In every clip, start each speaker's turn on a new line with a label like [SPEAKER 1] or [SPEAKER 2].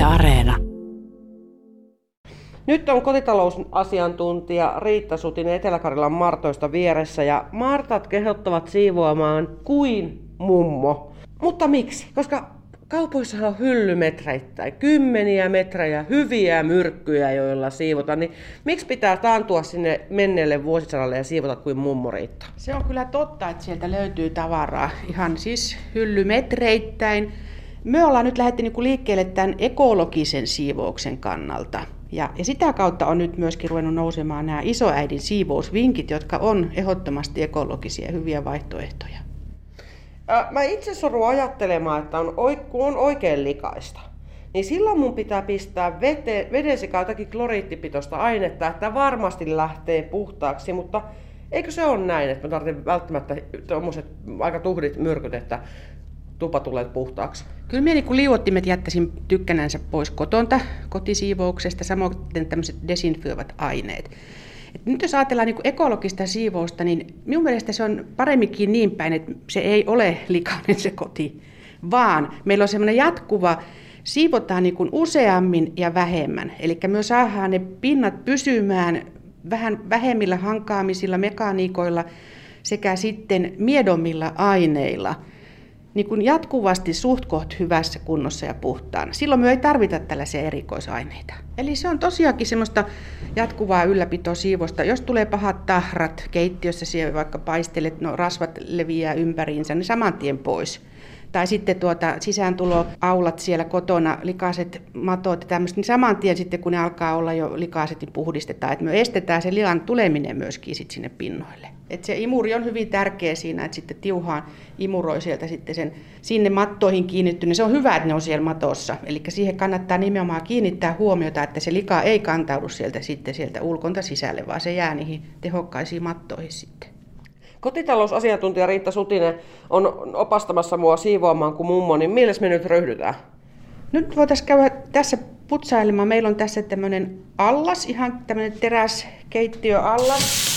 [SPEAKER 1] Yle Areena.
[SPEAKER 2] Nyt on kotitalousasiantuntija Riitta Sutinen Etelä-Karjalan Martoista vieressä ja Martat kehottavat siivoamaan kuin mummo. Mutta miksi? Koska kaupoissa on hyllymetreittäin, kymmeniä metrejä, hyviä myrkkyjä, joilla siivotaan, niin miksi pitää taantua sinne menneelle vuosisadalle ja siivota kuin mummoriitta?
[SPEAKER 3] Se on kyllä totta, että sieltä löytyy tavaraa ihan siis hyllymetreittäin. Me ollaan nyt lähdetty niinku liikkeelle tämän ekologisen siivouksen kannalta. Ja, ja sitä kautta on nyt myöskin ruvennut nousemaan nämä isoäidin siivousvinkit, jotka on ehdottomasti ekologisia ja hyviä vaihtoehtoja.
[SPEAKER 2] Mä itse sorun ajattelemaan, että on, kun on oikein likaista, niin silloin mun pitää pistää vete, veden sekä jotakin kloriittipitoista ainetta, että varmasti lähtee puhtaaksi, mutta eikö se ole näin, että mä tarvitsen välttämättä tuommoiset aika tuhdit myrkyt, että tupa tulee puhtaaksi?
[SPEAKER 3] Kyllä minä niin liuottimet jättäisin tykkänänsä pois kotonta, kotisiivouksesta, samoin tämmöiset desinfioivat aineet. Et nyt jos ajatellaan niin ekologista siivousta, niin minun mielestä se on paremminkin niin päin, että se ei ole likainen se koti, vaan meillä on semmoinen jatkuva, siivotaan niin useammin ja vähemmän. Eli me saadaan ne pinnat pysymään vähän vähemmillä hankaamisilla, mekaniikoilla sekä sitten miedommilla aineilla – niin kuin jatkuvasti suht koht hyvässä kunnossa ja puhtaana. Silloin me ei tarvita tällaisia erikoisaineita. Eli se on tosiaankin semmoista jatkuvaa ylläpitoa siivosta. Jos tulee pahat tahrat keittiössä, siellä vaikka paistelet, no rasvat leviää ympäriinsä, niin saman tien pois. Tai sitten tuota, sisääntuloaulat siellä kotona, likaiset matot ja tämmöistä, niin saman tien sitten kun ne alkaa olla jo likaiset, niin puhdistetaan. Että me estetään se lilan tuleminen myöskin sit sinne pinnoille. Et se imuri on hyvin tärkeä siinä, että sitten tiuhaan imuroi sieltä sitten sen sinne mattoihin kiinnittyneen. Se on hyvä, että ne on siellä matossa. Eli siihen kannattaa nimenomaan kiinnittää huomiota, että se lika ei kantaudu sieltä sitten sieltä ulkonta sisälle, vaan se jää niihin tehokkaisiin mattoihin sitten.
[SPEAKER 2] Kotitalousasiantuntija Riitta Sutinen on opastamassa mua siivoamaan kuin mummo, niin milles me nyt ryhdytään?
[SPEAKER 3] Nyt voitaisiin käydä tässä putsailemaan. Meillä on tässä tämmöinen allas, ihan tämmöinen teräskeittiöallas.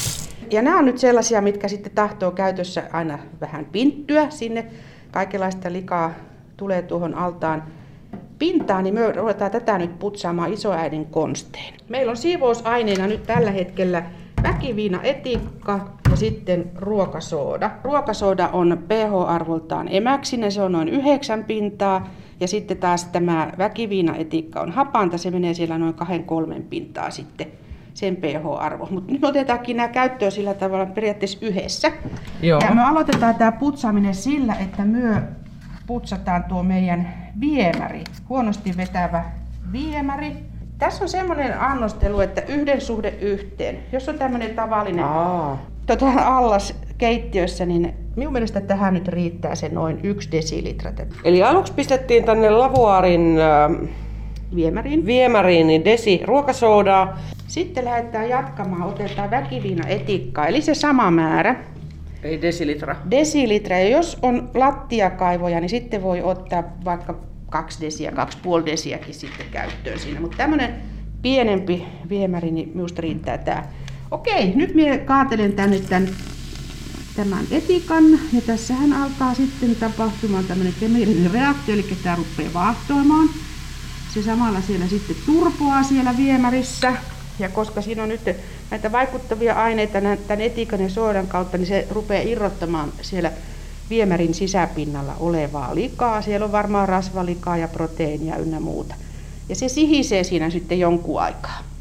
[SPEAKER 3] Ja nämä on nyt sellaisia, mitkä sitten tahtoo käytössä aina vähän pinttyä sinne. Kaikenlaista likaa tulee tuohon altaan pintaan, niin me ruvetaan tätä nyt putsaamaan isoäidin konstein. Meillä on siivousaineena nyt tällä hetkellä väkiviina etikka ja sitten ruokasooda. Ruokasooda on pH-arvoltaan emäksinen, se on noin 9 pintaa. Ja sitten taas tämä väkiviina etikka on hapanta, se menee siellä noin 2-3 pintaa sitten sen pH-arvo. Mutta nyt otetaankin nämä käyttöön sillä tavalla periaatteessa yhdessä. Joo. Ja me aloitetaan tämä putsaaminen sillä, että me putsataan tuo meidän viemäri, huonosti vetävä viemäri. Tässä on semmoinen annostelu, että yhden suhde yhteen. Jos on tämmöinen tavallinen tota, allas keittiössä, niin minun mielestä tähän nyt riittää se noin yksi desilitra.
[SPEAKER 2] Eli aluksi pistettiin tänne lavuaarin äh,
[SPEAKER 3] viemäriin.
[SPEAKER 2] viemäriin niin desi ruokasoodaa.
[SPEAKER 3] Sitten lähdetään jatkamaan, otetaan väkiviina etikkaa, eli se sama määrä.
[SPEAKER 2] Ei desilitra.
[SPEAKER 3] Desilitra. Ja jos on lattiakaivoja, niin sitten voi ottaa vaikka kaksi desiä, kaksi puoli desiäkin sitten käyttöön siinä. Mutta tämmöinen pienempi viemäri, niin minusta riittää tämä. Okei, nyt minä kaatelen tänne tämän, tämän etikan. Ja tässähän alkaa sitten tapahtumaan tämmöinen kemiallinen reaktio, eli tämä rupeaa vaahtoamaan. Se samalla siellä sitten turpoaa siellä viemärissä. Ja koska siinä on nyt näitä vaikuttavia aineita tämän etikan ja soodan kautta, niin se rupeaa irrottamaan siellä viemärin sisäpinnalla olevaa likaa. Siellä on varmaan rasvalikaa ja proteiinia ynnä muuta. Ja se sihisee siinä sitten jonkun aikaa.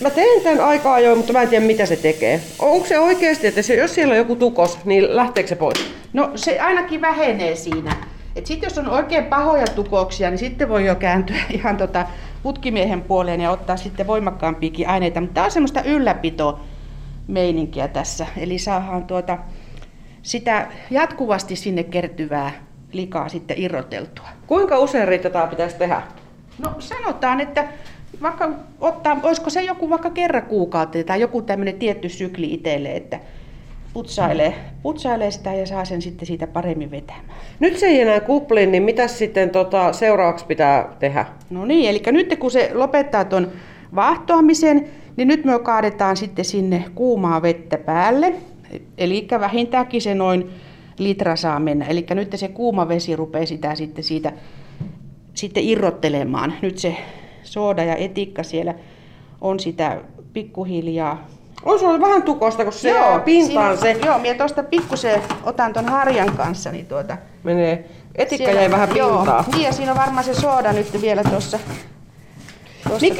[SPEAKER 2] Mä teen tämän aika ajoin, mutta mä en tiedä mitä se tekee. Onko se oikeasti, että se, jos siellä on joku tukos, niin lähteekö se pois?
[SPEAKER 3] No se ainakin vähenee siinä. Sitten jos on oikein pahoja tukoksia, niin sitten voi jo kääntyä ihan tota putkimiehen puoleen ja ottaa sitten voimakkaampiakin aineita. Mutta tämä on semmoista ylläpito meininkiä tässä. Eli saadaan tuota, sitä jatkuvasti sinne kertyvää likaa sitten irroteltua.
[SPEAKER 2] Kuinka usein Riitta tämä pitäisi tehdä?
[SPEAKER 3] No sanotaan, että vaikka ottaa, olisiko se joku vaikka kerran kuukauteen tai joku tämmöinen tietty sykli itselle, että putsailee, putsailee sitä ja saa sen sitten siitä paremmin vetämään.
[SPEAKER 2] Nyt se ei enää kupli, niin mitä sitten tota, seuraavaksi pitää tehdä?
[SPEAKER 3] No niin, eli nyt kun se lopettaa tuon vaahtoamisen, niin nyt me kaadetaan sitten sinne kuumaa vettä päälle. Eli vähintäänkin se noin litra saa mennä. Eli nyt se kuuma vesi rupeaa sitä sitten siitä sitten irrottelemaan. Nyt se sooda ja etikka siellä on sitä pikkuhiljaa.
[SPEAKER 2] On sulla vähän tukosta, kun se joo, pintaan
[SPEAKER 3] se. Joo, minä tuosta pikkusen otan ton harjan kanssa, niin tuota...
[SPEAKER 2] Menee. Etikka siellä, jäi vähän pintaan.
[SPEAKER 3] Joo, niin ja siinä on varmaan se sooda nyt vielä tuossa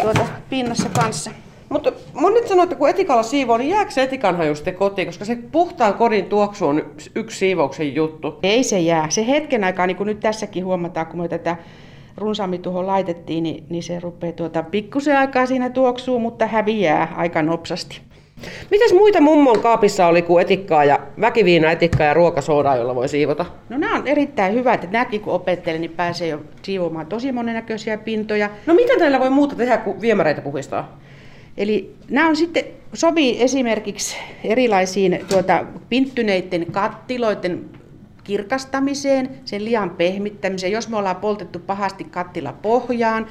[SPEAKER 3] tuota pinnassa kanssa.
[SPEAKER 2] Mutta monet sanoo, että kun etikalla siivoo, niin jääkö se etikan haju sitten kotiin, koska se puhtaan kodin tuoksu on yksi, yksi siivouksen juttu.
[SPEAKER 3] Ei se jää. Se hetken aikaa, niin kuin nyt tässäkin huomataan, kun me tätä runsaammin tuohon laitettiin, niin, niin se rupeaa tuota pikkusen aikaa siinä tuoksuu, mutta häviää aika nopsasti.
[SPEAKER 2] Mitäs muita mummon kaapissa oli kuin etikkaa ja väkiviina, etikkaa ja ruokasoodaa, jolla voi siivota?
[SPEAKER 3] No nämä on erittäin hyvät, että nämäkin kun opettelee, niin pääsee jo siivoamaan tosi monennäköisiä pintoja.
[SPEAKER 2] No mitä näillä voi muuta tehdä kuin viemäreitä puhistaa?
[SPEAKER 3] Eli nämä on sitten sopii esimerkiksi erilaisiin tuota, pinttyneiden kattiloiden kirkastamiseen, sen lian pehmittämiseen. Jos me ollaan poltettu pahasti kattila pohjaan,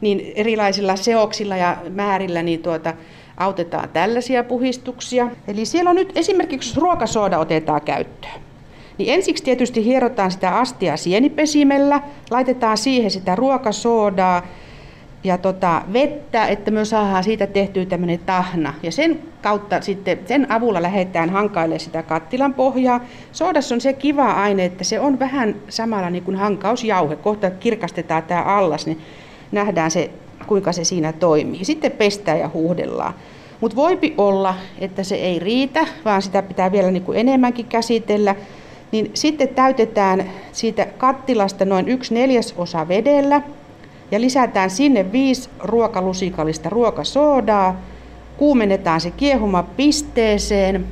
[SPEAKER 3] niin erilaisilla seoksilla ja määrillä niin tuota, autetaan tällaisia puhistuksia. Eli siellä on nyt esimerkiksi, jos ruokasooda otetaan käyttöön, niin ensiksi tietysti hierotaan sitä astia sienipesimellä, laitetaan siihen sitä ruokasoodaa, ja tota, vettä, että me saadaan siitä tehtyä tämmöinen tahna. Ja sen kautta sitten, sen avulla lähdetään hankailemaan sitä kattilan pohjaa. Soodassa on se kiva aine, että se on vähän samalla niin kuin hankausjauhe. Kohta kirkastetaan tämä allas, niin nähdään se, kuinka se siinä toimii. Sitten pestään ja huuhdellaan. Mutta voipi olla, että se ei riitä, vaan sitä pitää vielä niin kuin enemmänkin käsitellä. Niin sitten täytetään siitä kattilasta noin yksi neljäsosa vedellä ja lisätään sinne viisi ruokalusikallista ruokasoodaa. Kuumennetaan se kiehuma pisteeseen.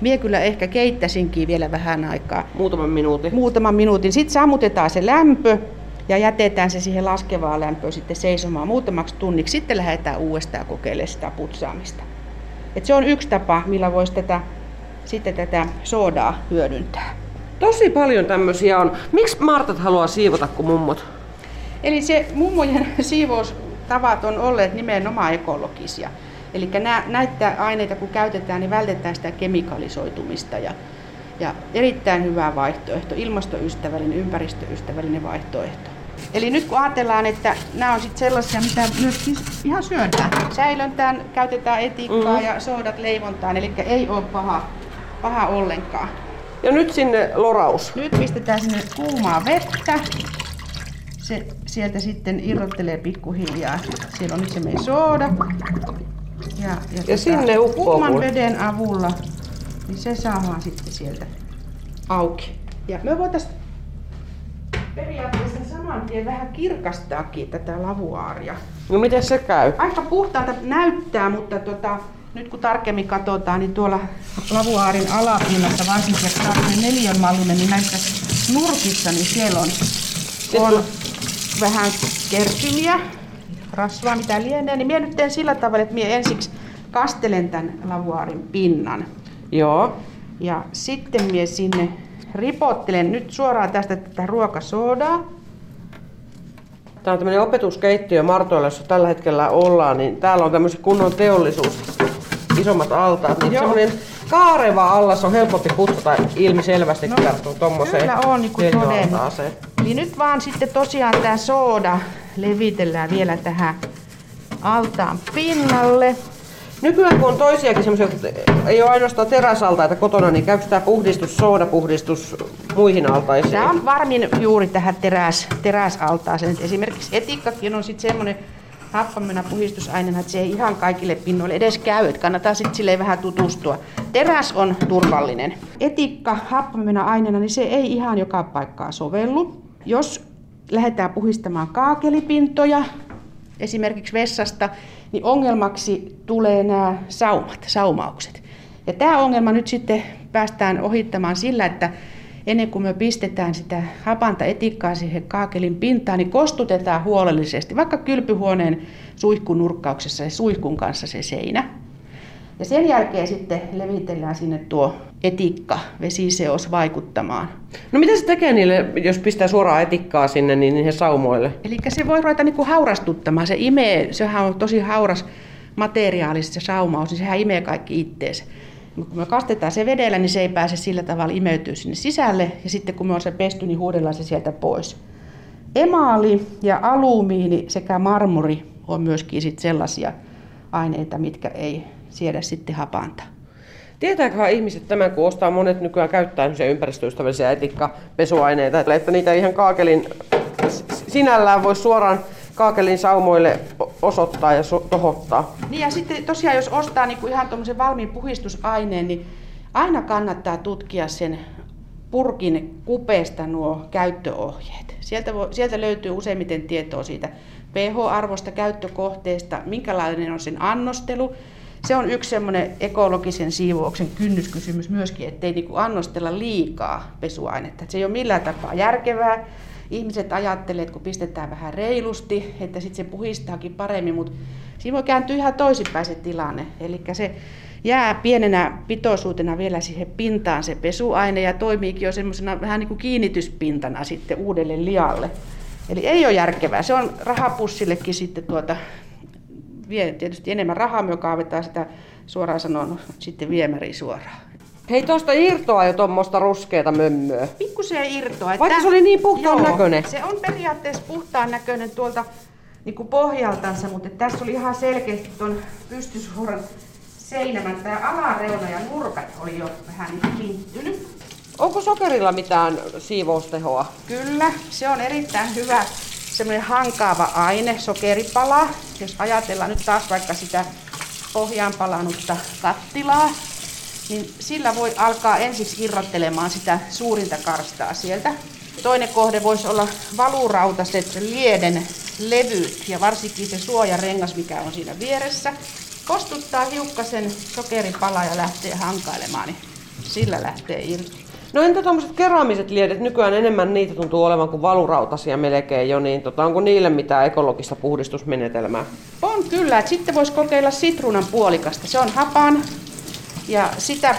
[SPEAKER 3] Mie kyllä ehkä keittäisinkin vielä vähän aikaa.
[SPEAKER 2] Muutaman minuutin.
[SPEAKER 3] Muutaman minuutin. Sitten sammutetaan se lämpö ja jätetään se siihen laskevaa lämpöä sitten seisomaan muutamaksi tunniksi. Sitten lähdetään uudestaan kokeilemaan sitä putsaamista. Et se on yksi tapa, millä voisi tätä, sitten tätä soodaa hyödyntää.
[SPEAKER 2] Tosi paljon tämmöisiä on. Miksi Martat haluaa siivota kuin mummot?
[SPEAKER 3] Eli se mummojen siivoustavat on olleet nimenomaan ekologisia. Eli näitä aineita kun käytetään, niin vältetään sitä kemikalisoitumista ja, ja erittäin hyvä vaihtoehto, ilmastoystävällinen, ympäristöystävällinen vaihtoehto. Eli nyt kun ajatellaan, että nämä on sitten sellaisia, mitä myös siis ihan syödään. Säilöntään käytetään etiikkaa mm-hmm. ja soodat leivontaan, eli ei ole paha, paha ollenkaan.
[SPEAKER 2] Ja nyt sinne loraus.
[SPEAKER 3] Nyt pistetään sinne kuumaa vettä se sieltä sitten irrottelee pikkuhiljaa. Siellä on nyt se meidän sooda.
[SPEAKER 2] Ja, ja, ja tota, sinne
[SPEAKER 3] kuuman veden avulla, niin se saadaan sitten sieltä auki. Ja me voitaisiin periaatteessa saman tien vähän kirkastaakin tätä lavuaaria.
[SPEAKER 2] No miten se käy?
[SPEAKER 3] Aika puhtaalta näyttää, mutta tota, nyt kun tarkemmin katsotaan, niin tuolla lavuaarin alapinnassa, varsinkin jos on neljänmallinen, niin näissä nurkissa, niin siellä on, on vähän kertymiä, rasvaa mitä lienee, niin minä nyt teen sillä tavalla, että minä ensiksi kastelen tämän lavuaarin pinnan.
[SPEAKER 2] Joo.
[SPEAKER 3] Ja sitten minä sinne ripottelen nyt suoraan tästä tätä ruokasoodaa.
[SPEAKER 2] Tämä on tämmöinen opetuskeittiö Martoilla, jossa tällä hetkellä ollaan, niin täällä on tämmöisen kunnon teollisuus, isommat altaat. Niin semmoinen kaareva allas on helpompi putsata ilmiselvästi no, verrattuna tuommoiseen
[SPEAKER 3] Kyllä on, niin kuin Eli nyt vaan sitten tosiaan tämä sooda levitellään vielä tähän altaan pinnalle.
[SPEAKER 2] Nykyään kun on toisiakin semmoisia, että ei ole ainoastaan teräsaltaita kotona, niin käykö tämä puhdistus, soodapuhdistus muihin altaisiin?
[SPEAKER 3] Tämä on varmin juuri tähän teräs, teräsaltaaseen. Esimerkiksi etikkakin on sitten semmoinen happamena puhistusaineena, että se ei ihan kaikille pinnoille edes käy. Että kannattaa sitten silleen vähän tutustua. Teräs on turvallinen. Etikka happamena aineena, niin se ei ihan joka paikkaa sovellu. Jos lähdetään puhistamaan kaakelipintoja, esimerkiksi vessasta, niin ongelmaksi tulee nämä saumat, saumaukset. Ja tämä ongelma nyt sitten päästään ohittamaan sillä, että ennen kuin me pistetään sitä hapanta etikkaa siihen kaakelin pintaan, niin kostutetaan huolellisesti, vaikka kylpyhuoneen suihkunurkkauksessa ja suihkun kanssa se seinä. Ja sen jälkeen sitten levitellään sinne tuo etikka, vesiseos vaikuttamaan.
[SPEAKER 2] No mitä se tekee niille, jos pistää suoraan etikkaa sinne, niin niihin saumoille?
[SPEAKER 3] Eli se voi ruveta niinku haurastuttamaan. Se imee, sehän on tosi hauras materiaali se saumaus, niin sehän imee kaikki itteensä. Kun me kastetaan se vedellä, niin se ei pääse sillä tavalla imeytyä sinne sisälle. Ja sitten kun me on se pesty, niin huudellaan se sieltä pois. emaali ja alumiini sekä marmori on myöskin sit sellaisia aineita, mitkä ei siedä sitten hapanta.
[SPEAKER 2] Tietääköhän ihmiset tämän, kun ostaa monet nykyään käyttää ympäristöystävällisiä etikkapesuaineita, että niitä ihan kaakelin sinällään voi suoraan kaakelin saumoille osoittaa ja tohottaa.
[SPEAKER 3] Niin ja sitten tosiaan jos ostaa niin kuin ihan tuommoisen valmiin puhistusaineen, niin aina kannattaa tutkia sen purkin kupeesta nuo käyttöohjeet. Sieltä, voi, sieltä löytyy useimmiten tietoa siitä pH-arvosta, käyttökohteesta, minkälainen on sen annostelu. Se on yksi semmoinen ekologisen siivouksen kynnyskysymys myöskin, ettei niinku annostella liikaa pesuainetta. Et se ei ole millään tapaa järkevää. Ihmiset ajattelee, että kun pistetään vähän reilusti, että sitten se puhistaakin paremmin, mutta siinä voi kääntyä ihan toisinpäin se tilanne. Eli se jää pienenä pitoisuutena vielä siihen pintaan se pesuaine ja toimiikin jo semmoisena vähän niin kuin kiinnityspintana sitten uudelle lialle. Eli ei ole järkevää. Se on rahapussillekin sitten tuota, vie tietysti enemmän rahaa, me kaavetaan sitä suoraan sanon sitten viemäri suoraan.
[SPEAKER 2] Hei, tuosta irtoa jo tuommoista ruskeata mömmöä.
[SPEAKER 3] Pikkusen irtoa.
[SPEAKER 2] Vaikka se oli niin puhtaan
[SPEAKER 3] joo,
[SPEAKER 2] näköinen.
[SPEAKER 3] Se on periaatteessa puhtaan näköinen tuolta niin kuin pohjaltansa, mutta tässä oli ihan selkeästi tuon pystysuoran seinämän tämä alareuna ja nurkat oli jo vähän liittynyt.
[SPEAKER 2] Onko sokerilla mitään siivoustehoa?
[SPEAKER 3] Kyllä, se on erittäin hyvä semmoinen hankaava aine, sokeripala. Jos ajatellaan nyt taas vaikka sitä pohjaan palannutta kattilaa, niin sillä voi alkaa ensiksi irrottelemaan sitä suurinta karstaa sieltä. Toinen kohde voisi olla valurautaset lieden levyt ja varsinkin se suojarengas, mikä on siinä vieressä. Kostuttaa hiukkasen sokeripala ja lähtee hankailemaan, niin sillä lähtee irti.
[SPEAKER 2] No entä tuommoiset keraamiset liedet, nykyään enemmän niitä tuntuu olevan kuin valurautasia melkein jo, niin tota, onko niille mitään ekologista puhdistusmenetelmää?
[SPEAKER 3] On kyllä, että sitten voisi kokeilla sitruunan puolikasta. Se on hapan ja sitä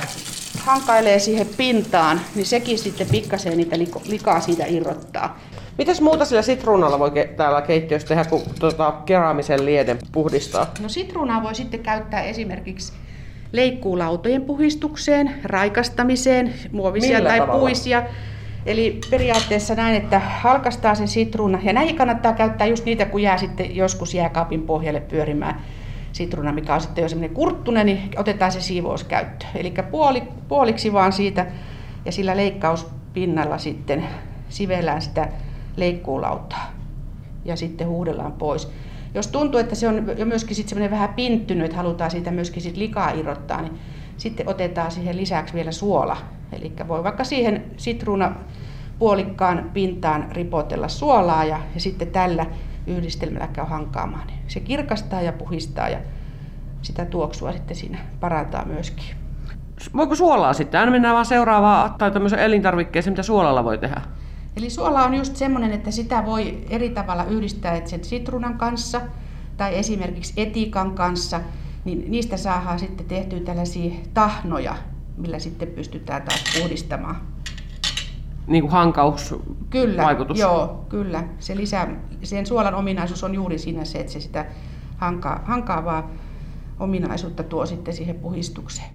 [SPEAKER 3] hankailee siihen pintaan, niin sekin sitten pikkasen niitä likaa siitä irrottaa.
[SPEAKER 2] Mitäs muuta sillä sitruunalla voi täällä keittiössä tehdä, kun tota, keraamisen lieden puhdistaa?
[SPEAKER 3] No sitruunaa voi sitten käyttää esimerkiksi leikkuulautojen puhistukseen, raikastamiseen, muovisia
[SPEAKER 2] Millä
[SPEAKER 3] tai
[SPEAKER 2] tavalla?
[SPEAKER 3] puisia. Eli periaatteessa näin, että halkastaa sen sitruuna. Ja näihin kannattaa käyttää just niitä, kun jää sitten joskus jääkaapin pohjalle pyörimään sitruuna, mikä on sitten jo semmoinen kurttunen, niin otetaan se siivous käyttöön. Eli puoli, puoliksi vaan siitä ja sillä leikkauspinnalla sitten sivellään sitä leikkuulautaa ja sitten huudellaan pois. Jos tuntuu, että se on jo myöskin sitten semmoinen vähän pinttynyt, että halutaan siitä myöskin sit likaa irrottaa, niin sitten otetaan siihen lisäksi vielä suola. Eli voi vaikka siihen sitruuna puolikkaan pintaan ripotella suolaa ja, ja sitten tällä yhdistelmällä käy hankaamaan. Se kirkastaa ja puhistaa ja sitä tuoksua sitten siinä parantaa myöskin.
[SPEAKER 2] Voiko suolaa sitten? Aina mennään vaan seuraavaan tai tämmöisen elintarvikkeeseen, mitä suolalla voi tehdä.
[SPEAKER 3] Eli suola on just semmoinen, että sitä voi eri tavalla yhdistää että sen sitruunan kanssa tai esimerkiksi etikan kanssa, niin niistä saadaan sitten tehtyä tällaisia tahnoja, millä sitten pystytään taas puhdistamaan.
[SPEAKER 2] Niin kuin hankaus
[SPEAKER 3] Kyllä,
[SPEAKER 2] vaikutus.
[SPEAKER 3] joo, kyllä. Se lisää, sen suolan ominaisuus on juuri siinä se, että se sitä hanka, hankaavaa ominaisuutta tuo sitten siihen puhistukseen.